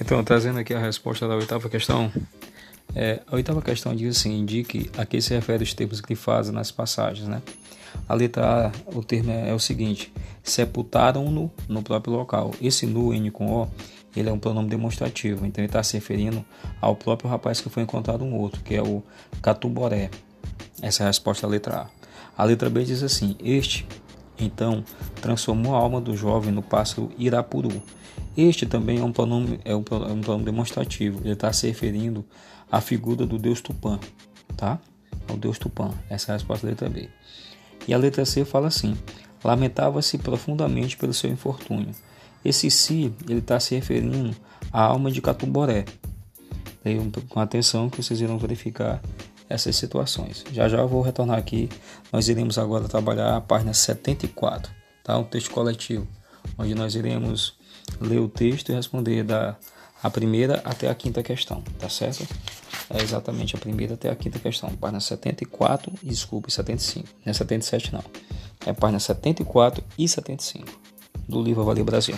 Então, trazendo aqui a resposta da oitava questão. É, a oitava questão diz assim: indique a que se refere os termos grifados nas passagens, né? A letra A, o termo é, é o seguinte: sepultaram-no no próprio local. Esse nu, N com O, ele é um pronome demonstrativo, então ele está se referindo ao próprio rapaz que foi encontrado um outro, que é o Catuboré. Essa é a resposta à letra A. A letra B diz assim: Este, então, transformou a alma do jovem no pássaro Irapuru. Este também é um pronome, é um, é um pronome demonstrativo. Ele está se referindo à figura do deus Tupã, tá? Ao deus Tupã. Essa é a resposta da letra B. E a letra C fala assim: lamentava-se profundamente pelo seu infortúnio. Esse si, ele está se referindo à alma de Catumboré. Com atenção que vocês irão verificar essas situações. Já já eu vou retornar aqui. Nós iremos agora trabalhar a página 74, tá? Um texto coletivo, onde nós iremos ler o texto e responder da a primeira até a quinta questão, tá certo? É exatamente a primeira até a quinta questão, página 74, desculpe, 75. Não é 77 não. É página 74 e 75 do livro Valer Brasil.